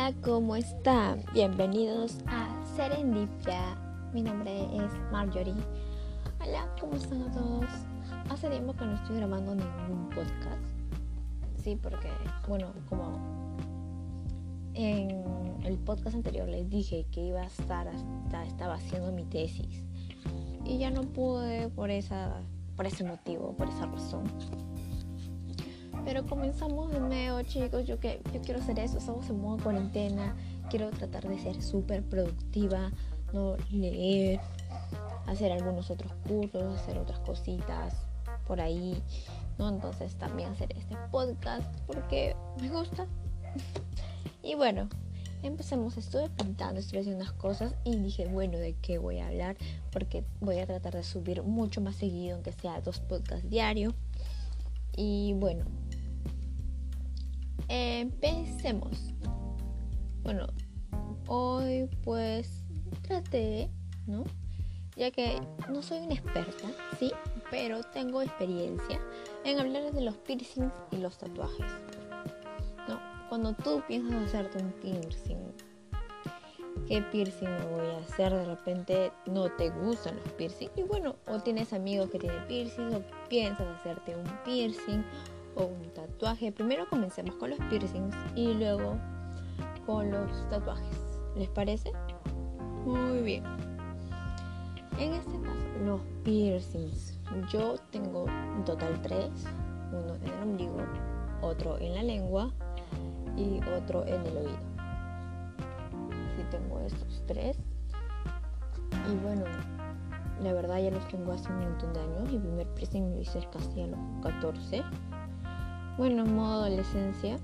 Hola, ¿cómo están? Bienvenidos a Serendipia. Mi nombre es Marjorie. Hola, ¿cómo están a todos? Hace tiempo que no estoy grabando ningún podcast. Sí, porque, bueno, como en el podcast anterior les dije que iba a estar hasta estaba haciendo mi tesis y ya no pude por esa por ese motivo, por esa razón. Pero comenzamos de nuevo, chicos. Yo, que, yo quiero hacer eso. Estamos en modo cuarentena. Quiero tratar de ser súper productiva. No leer. Hacer algunos otros cursos. Hacer otras cositas por ahí. ¿no? Entonces también hacer este podcast porque me gusta. y bueno, empecemos. Estuve pintando, estuve haciendo unas cosas y dije, bueno, ¿de qué voy a hablar? Porque voy a tratar de subir mucho más seguido, aunque sea dos podcasts diarios. Y bueno, Empecemos. Bueno, hoy pues traté, ¿no? Ya que no soy una experta, sí, pero tengo experiencia en hablar de los piercings y los tatuajes. ¿No? Cuando tú piensas hacerte un piercing, ¿qué piercing me voy a hacer? De repente no te gustan los piercings. Y bueno, o tienes amigos que tienen piercing, o piensas hacerte un piercing, o un tatuaje. Primero comencemos con los piercings y luego con los tatuajes. ¿Les parece? Muy bien. En este caso, los piercings. Yo tengo en total tres. Uno en el ombligo, otro en la lengua y otro en el oído. Así tengo estos tres. Y bueno, la verdad ya los tengo hace un montón de años. Mi primer piercing lo hice casi a los 14 bueno, en modo adolescencia.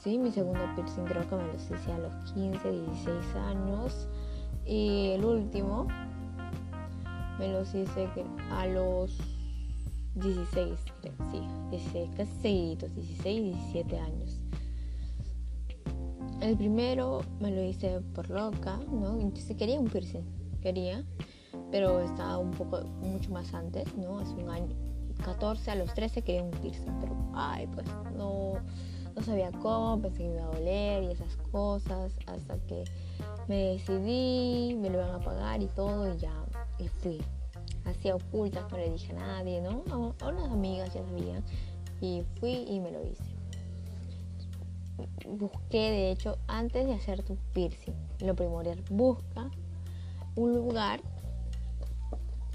Sí, mi segundo piercing creo que me lo hice a los 15, 16 años. Y el último me los hice a los 16, sí, 16, casi seguiditos, 16, 17 años. El primero me lo hice por loca, ¿no? Entonces quería un piercing, quería, pero estaba un poco, mucho más antes, ¿no? Hace un año, 14 a los 13 quería un piercing, pero ay, pues no, no sabía cómo, pensé que iba a doler y esas cosas, hasta que me decidí, me lo iban a pagar y todo y ya, y fui. Hacía ocultas, no le dije a nadie, ¿no? A, unas amigas ya sabían, y fui y me lo hice. Busqué, de hecho, antes de hacer tu piercing, lo primordial, busca un lugar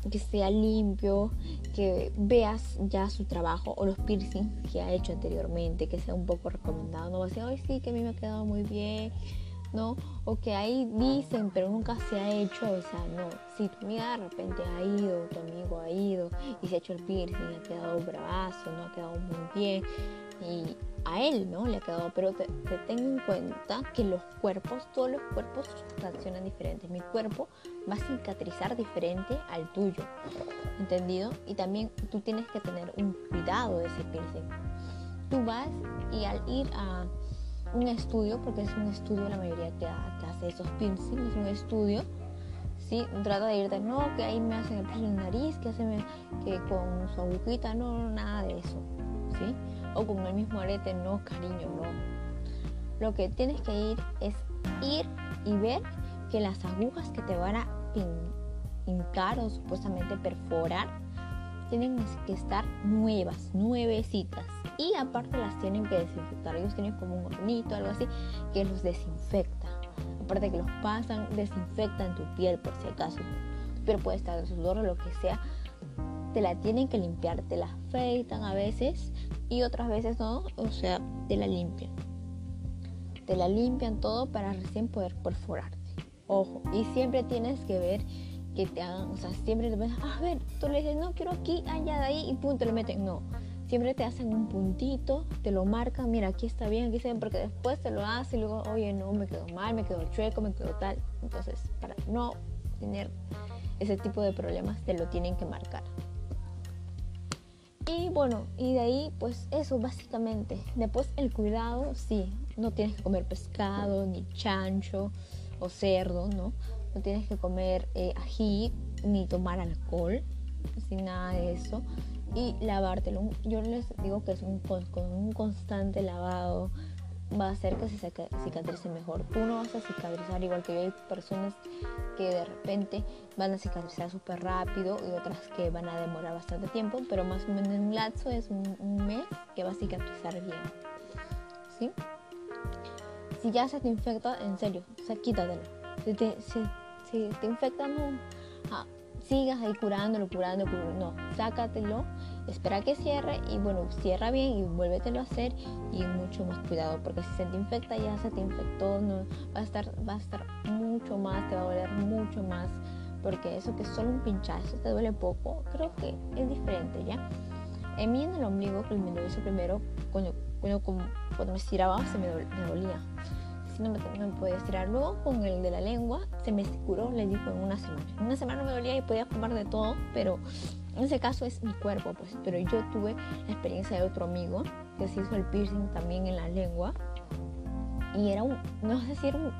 que sea limpio, que veas ya su trabajo o los piercings que ha hecho anteriormente, que sea un poco recomendado. No va a decir, ay, sí, que a mí me ha quedado muy bien, ¿no? O que ahí dicen, pero nunca se ha hecho, o sea, no. Si tu amiga de repente ha ido, tu amigo ha ido y se ha hecho el piercing, ha quedado bravazo, no ha quedado muy bien, y a él, ¿no? Le ha quedado, pero te, tengo en cuenta que los cuerpos, todos los cuerpos reaccionan diferentes. Mi cuerpo va a cicatrizar diferente al tuyo, ¿entendido? Y también tú tienes que tener un cuidado de ese piercing. Tú vas y al ir a un estudio, porque es un estudio la mayoría que, hace esos piercings, es un estudio, ¿sí? Trata de irte, no, que ahí me hacen el piercing nariz, que hacen que con su agujita, no, nada de eso, ¿sí? Con el mismo arete, no, cariño, no. Lo que tienes que ir es ir y ver que las agujas que te van a pincar o supuestamente perforar tienen que estar nuevas, nuevecitas. Y aparte las tienen que desinfectar. Ellos tienen como un hornito, algo así, que los desinfecta. Aparte que los pasan, desinfectan tu piel por si acaso. Pero puede estar de sudor o lo que sea. Te la tienen que limpiar, te la afeitan a veces y otras veces no, o sea, te la limpian. Te la limpian todo para recién poder perforarte. Ojo, y siempre tienes que ver que te hagan, o sea, siempre te ves, a ver, tú le dices, no, quiero aquí, allá, de ahí, y punto, le meten. No, siempre te hacen un puntito, te lo marcan, mira, aquí está bien, aquí está bien, porque después te lo hacen y luego, oye, no, me quedó mal, me quedó chueco, me quedó tal. Entonces, para no tener ese tipo de problemas, te lo tienen que marcar. Y bueno, y de ahí pues eso básicamente. Después el cuidado, sí, no tienes que comer pescado, ni chancho o cerdo, ¿no? No tienes que comer eh, ají, ni tomar alcohol, sin nada de eso. Y lavártelo. Yo les digo que es un, con un constante lavado va a hacer que se cicatrice mejor. Tú no vas a cicatrizar igual que yo. Hay personas que de repente van a cicatrizar súper rápido y otras que van a demorar bastante tiempo, pero más o menos en un lapso es un, mes que va a cicatrizar bien. ¿Sí? Si ya se te infecta, en serio, o sea, quítatelo. Si te, si, te infecta, no ah, sigas ahí curándolo, curándolo, curándolo. No, sácatelo espera que cierre y bueno, cierra bien y vuélvetelo a hacer y mucho más cuidado porque si se te infecta ya se te infectó, no, va, a estar, va a estar mucho más, te va a doler mucho más porque eso que es solo un pinchazo te duele poco, creo que es diferente ya. En mí en el ombligo, que me lo hizo primero, cuando, cuando, cuando me estiraba se me, dolía. Si no me, me podía estirar. Luego con el de la lengua se me curó, le digo, en una semana. En una semana me dolía y podía comer de todo, pero en ese caso es mi cuerpo, pues, pero yo tuve la experiencia de otro amigo que se hizo el piercing también en la lengua. Y era un, no sé si era un,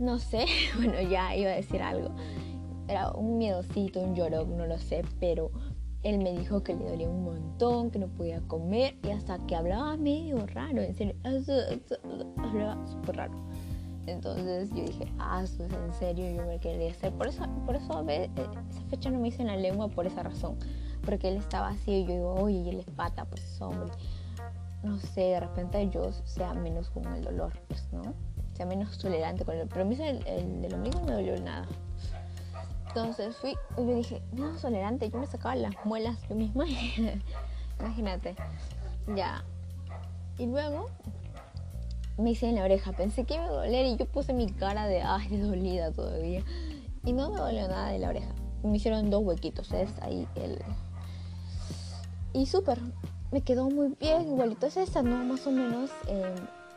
no sé, bueno, ya iba a decir algo, era un miedosito, un llorón, no lo sé, pero él me dijo que le dolía un montón, que no podía comer y hasta que hablaba medio raro, en serio, hablaba súper raro. Entonces yo dije, ah, eso es en serio, yo me quería hacer. Por eso, por eso eh, esa fecha no me hice en la lengua por esa razón. Porque él estaba así y yo digo, oye, y él es pata, pues hombre. No sé, de repente yo sea menos con el dolor, pues, ¿no? Sea menos tolerante con el dolor. Pero a mí el, el del ombligo no me dolió nada. Entonces fui y yo dije, no, tolerante, yo me sacaba las muelas yo misma. Imagínate. Ya. Y luego me hice en la oreja. Pensé que iba a doler y yo puse mi cara de, ay, dolida todavía. Y no me dolió nada de la oreja. Me hicieron dos huequitos, es ahí el... Y súper, me quedó muy bien, igualito es esta, ¿no? Más o menos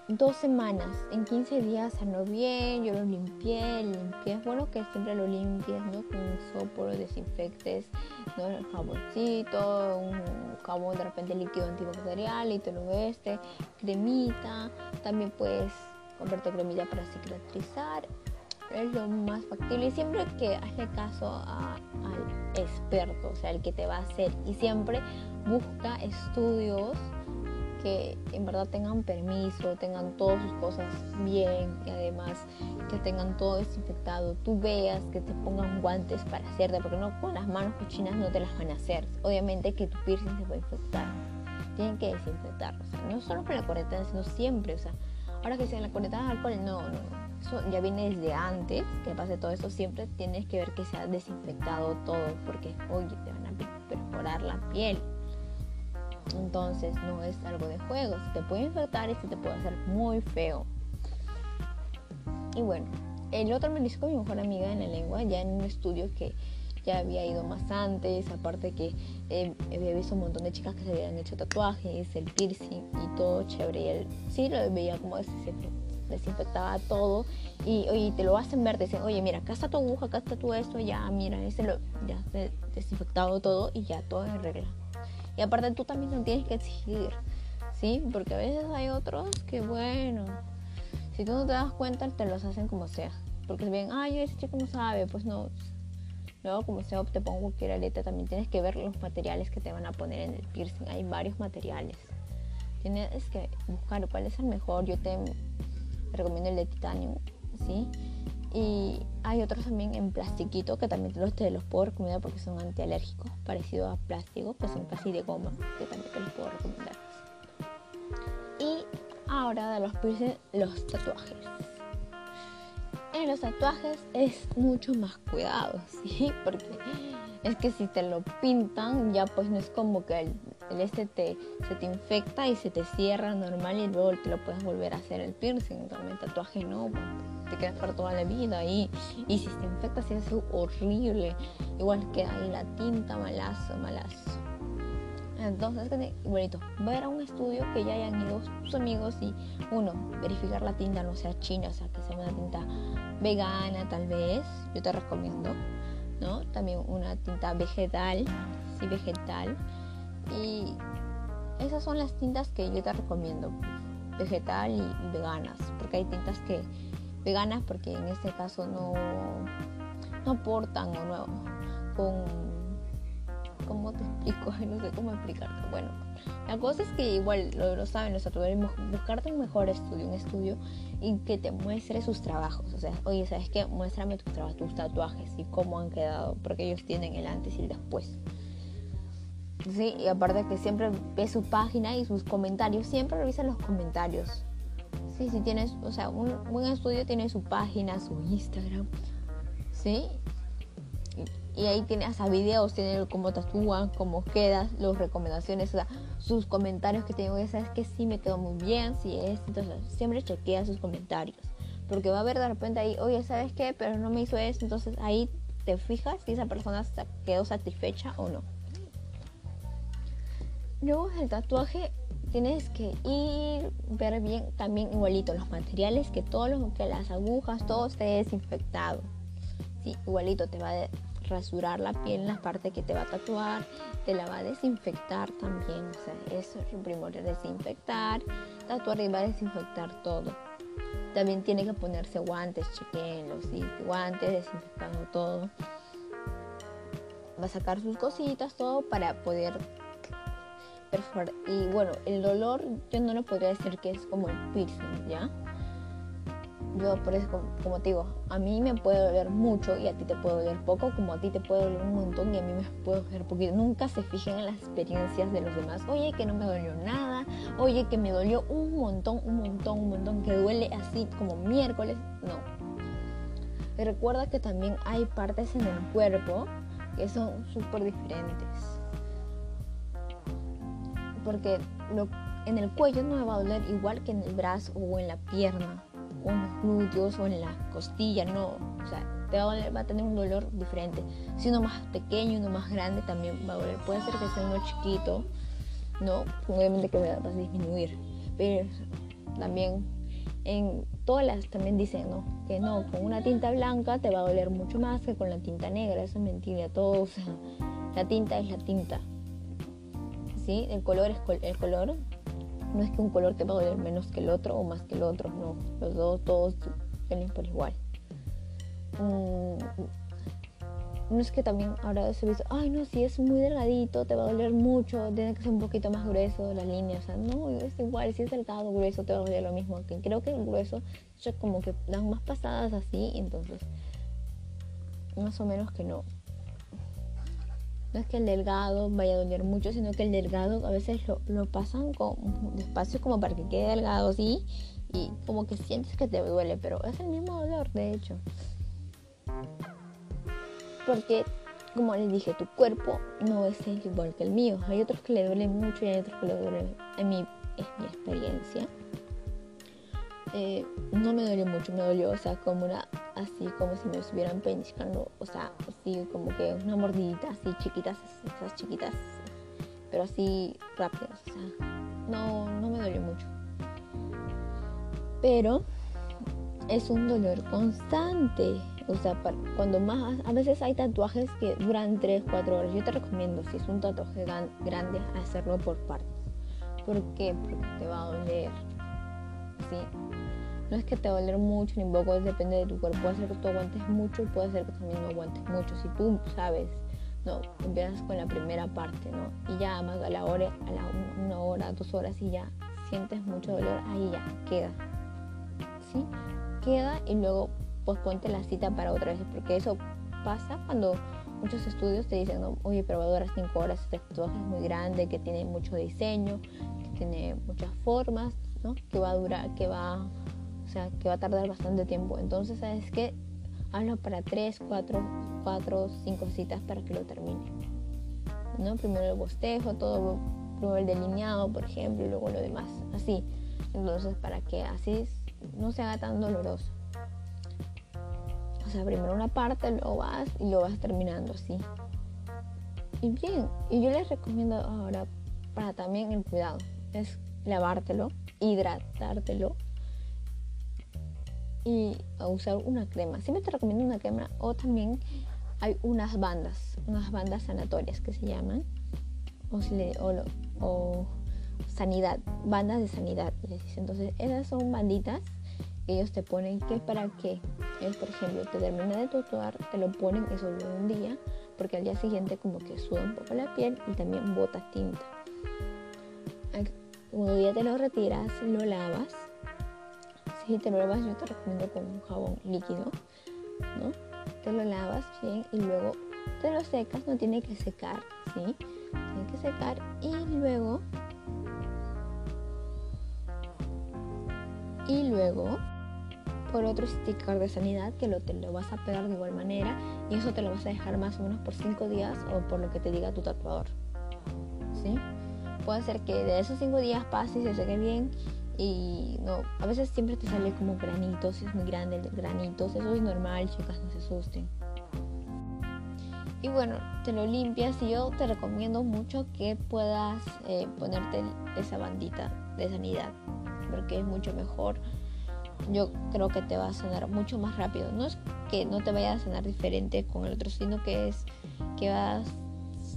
dos semanas, en 15 días sanó bien, yo lo limpié, limpié, es bueno que siempre lo limpies, ¿no? Con un sopo, lo desinfectes, ¿no? El jaboncito, un jabón de repente líquido antibacterial y te lo este, cremita, también puedes comprarte cremita para cicatrizar, es lo más factible y siempre que hazle caso al experto, o sea, el que te va a hacer y siempre busca estudios que en verdad tengan permiso, tengan todas sus cosas bien y además que tengan todo desinfectado. Tú veas que te pongan guantes para hacerte, porque no con las manos cochinas no te las van a hacer. Obviamente que tu piercing se puede infectar. Tienen que desinfectar, o sea, no solo con la cuarentena, sino siempre, o sea, ahora que sea la cuarentena alcohol, no, no, no. Eso ya viene desde antes que pase todo eso. Siempre tienes que ver que se ha desinfectado todo, porque, oye, te van a perforar la piel. Entonces no es algo de juego, se te puede infectar y se te puede hacer muy feo. Y bueno, el otro me dijo mi mejor amiga en la lengua, ya en un estudio que ya había ido más antes, aparte que eh, había visto un montón de chicas que se habían hecho tatuajes, el piercing y todo chévere. Y él sí lo veía como desinfectaba todo y oye, te lo hacen ver, te dicen, oye, mira, acá está tu aguja, acá está tu esto, ya, mira, ese lo, ya desinfectado todo y ya todo en regla. Y aparte tú también no tienes que exigir, ¿sí? Porque a veces hay otros que, bueno, si tú no te das cuenta, te los hacen como sea. Porque si ven, ay, ese chico no sabe, pues no. Luego, como sea, te pongo cualquier aleta, también tienes que ver los materiales que te van a poner en el piercing. Hay varios materiales. Tienes que buscar cuál es el mejor. Yo te recomiendo el de titanio, ¿sí? Y hay otros también en plastiquito que también te los, te los puedo recomendar porque son antialérgicos, parecidos a plástico, que son casi de goma, que también te los puedo recomendar. Y ahora de los piercing, los tatuajes. En los tatuajes es mucho más cuidado, ¿sí? Porque es que si te lo pintan, ya pues no es como que el, el este te, se te infecta y se te cierra normal y luego te lo puedes volver a hacer el piercing. El tatuaje no, pues, te quedas para toda la vida y, y si te infecta, si es horrible. Igual que ahí la tinta, malazo, malazo. Entonces, bonito, ver a un estudio que ya hayan ido sus amigos y, uno, verificar la tinta no sea china, o sea, que sea una tinta vegana tal vez, yo te recomiendo, ¿no? También una tinta vegetal, sí, vegetal. Y esas son las tintas que yo te recomiendo, vegetal y veganas, porque hay tintas que veganas porque en este caso no, no aportan o no, con ¿cómo te explico? No sé cómo explicarte. Bueno, la cosa es que igual lo, saben los tatuadores, buscarte un mejor estudio, un estudio y que te muestre sus trabajos. O sea, oye, ¿sabes qué? Muéstrame tus, tus tatuajes y cómo han quedado, porque ellos tienen el antes y el después. Sí, y aparte que siempre ve su página y sus comentarios, siempre revisa los comentarios. Si tienes, o sea, un buen estudio tiene su página, su Instagram, ¿sí? Y, ahí tiene hasta videos, tiene cómo tatúan, cómo quedas, las recomendaciones, o sea, sus comentarios que tengo, sabes que sí me quedó muy bien, si es, entonces siempre chequea sus comentarios. Porque va a haber de repente ahí, oye, ¿sabes qué? Pero no me hizo eso, entonces ahí te fijas si esa persona quedó satisfecha o no. Luego del tatuaje tienes que ir, ver bien también igualito los materiales, que todo lo que las agujas, todo esté desinfectado. Igualito te va a rasurar la piel, la parte que te va a tatuar, te la va a desinfectar también. O sea, eso es primordial, desinfectar, tatuar y va a desinfectar todo. También tiene que ponerse guantes, chequenlos, ¿sí? guantes, desinfectando todo. Va a sacar sus cositas, todo para poder y bueno, el dolor yo no lo podría decir que es como el piercing, ¿ya? Yo por eso, como, te digo, a mí me puede doler mucho y a ti te puede doler poco, como a ti te puede doler un montón y a mí me puede doler poquito. Nunca se fijen en las experiencias de los demás. Oye, que no me dolió nada. Oye, que me dolió un montón, un montón, un montón. Que duele así como miércoles. No. Recuerda que también hay partes en el cuerpo que son súper diferentes porque en el cuello no me va a doler igual que en el brazo o en la pierna o en los glúteos o en la costilla, no, o sea, te va a, va a tener un dolor diferente. Si uno más pequeño, uno más grande también va a doler. Puede ser que sea uno chiquito, no, obviamente que va a disminuir, pero también en todas las también dicen ¿no? que no, con una tinta blanca te va a doler mucho más que con la tinta negra, eso es mentira, todo, la tinta es la tinta, El color es el color. No es que un color te va a doler menos que el otro o más que el otro, no. Los dos, todos duelen por igual. Mm, no es que también ahora se visto, ay no, si es muy delgadito te va a doler mucho, tiene que ser un poquito más grueso la línea, o sea, no, es igual, si es delgado, grueso te va a doler lo mismo, que creo que el grueso, yo como que dan más pasadas así, entonces, más o menos que no. No es que el delgado vaya a doler mucho, sino que el delgado a veces lo, pasan con despacio como para que quede delgado así y como que sientes que te duele, pero es el mismo dolor de hecho. Porque, como les dije, tu cuerpo no es igual que el mío. Hay otros que le duelen mucho y hay otros que le duelen. En mi, es mi experiencia. Eh, no me dolió mucho, me dolió, o sea, como una así como si me estuvieran pellizcando, o sea, así como que una mordidita así chiquitas, esas chiquitas, pero así rápidas, o sea, no, no me dolió mucho. Pero es un dolor constante, o sea, cuando más, a veces hay tatuajes que duran 3, 4 horas. Yo te recomiendo, si es un tatuaje grande, hacerlo por partes. Porque te va a doler. ¿sí? No es que te va doler mucho ni poco, depende de tu cuerpo. Puede ser que tú aguantes mucho puede ser que también no aguantes mucho. Si tú sabes, no, empiezas con la primera parte, ¿no? Y ya más a la hora, a la una hora, dos horas y ya sientes mucho dolor, ahí ya queda. ¿Sí? Queda y luego pues ponte la cita para otra vez, porque eso pasa cuando muchos estudios te dicen, oye, pero va a durar cinco horas, este tatuaje es muy grande, que tiene mucho diseño, que tiene muchas formas, ¿no? Que va a durar, que va sea, que va a tardar bastante tiempo. Entonces, ¿sabes qué? Hazlo para 3, 4, 4, 5 citas para que lo termine. ¿No? Primero el bostejo, todo, primero el delineado, por ejemplo, y luego lo demás. Así. Entonces, para que así no se haga tan doloroso. O sea, primero una parte, lo vas y lo vas terminando así. Y bien, y yo les recomiendo ahora para también el cuidado, es lavártelo, hidratártelo y a usar una crema. Siempre te recomiendo una crema o también hay unas bandas, unas bandas sanatorias que se llaman o, sanidad, bandas de sanidad. Entonces esas son banditas que ellos te ponen que para que, por ejemplo, te termina de tatuar, te lo ponen eso de un día, porque al día siguiente como que suda un poco la piel y también bota tinta. Cuando ya te lo retiras, lo lavas. Si te lavas, yo te recomiendo con un jabón líquido, ¿no? Te lo lavas bien y luego te lo secas, no tiene que secar, ¿sí? Tiene que secar y luego y luego por otro sticker de sanidad que lo, te lo vas a pegar de igual manera y eso te lo vas a dejar más o menos por 5 días o por lo que te diga tu tatuador. ¿Sí? Puede ser que de esos 5 días pase y se seque bien y no, a veces siempre te sale como granitos, es muy grande granitos, eso es normal, chicas, no se asusten. Y bueno, te lo limpias y yo te recomiendo mucho que puedas eh, ponerte esa bandita de sanidad porque es mucho mejor yo creo que te va a sanar mucho más rápido. No es que no te vaya a sanar diferente con el otro, sino que es que vas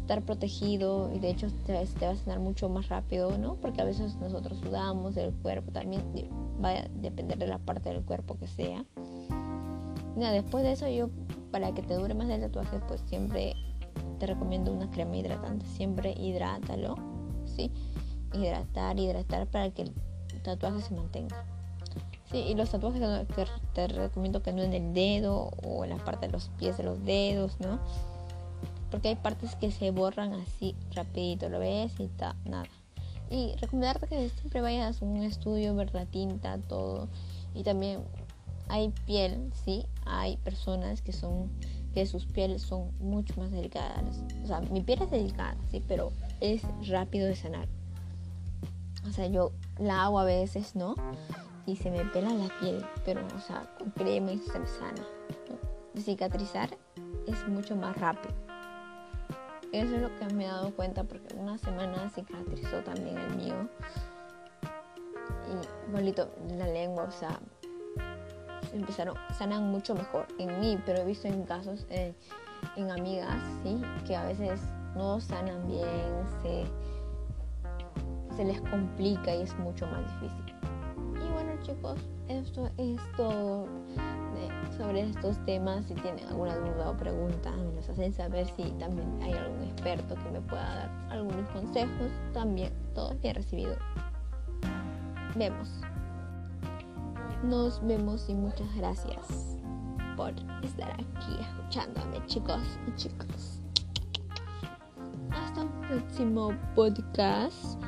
estar protegido y de hecho te, va a sanar mucho más rápido, ¿no? Porque a veces nosotros sudamos del cuerpo, también va a depender de la parte del cuerpo que sea. Después de eso yo, para que te dure más el tatuaje, pues siempre te recomiendo una crema hidratante. Siempre hidrátalo, ¿sí? Hidratar, hidratar para que el tatuaje se mantenga. Sí, y los tatuajes te, te, recomiendo que no en el dedo o en la parte de los pies de los dedos, ¿no? Porque hay partes que se borran así rapidito, lo ves y está, nada. Y recomendarte que siempre vayas a un estudio, ver la tinta, todo. Y también hay piel, sí, hay personas que son que sus pieles son mucho más delicadas. O sea, mi piel es delicada, sí, pero es rápido de sanar. O sea, yo la hago a veces, ¿no? y se me pela la piel, pero o sea, con crema y se me sana. Cicatrizar es mucho más rápido. Eso es lo que me he dado cuenta porque una semana cicatrizó también el mío. Y bolito, la lengua, o sea, empezaron, sanan mucho mejor en mí, pero he visto en casos eh, en amigas, ¿sí? Que a veces no sanan bien, se, se les complica y es mucho más difícil chicos, esto es todo sobre estos temas. Si tienen alguna duda o pregunta, me los hacen saber si también hay algún experto que me pueda dar algunos consejos. También todo bien recibido. Vemos. Nos vemos y muchas gracias por estar aquí escuchándome, chicos y chicas. Hasta un próximo podcast.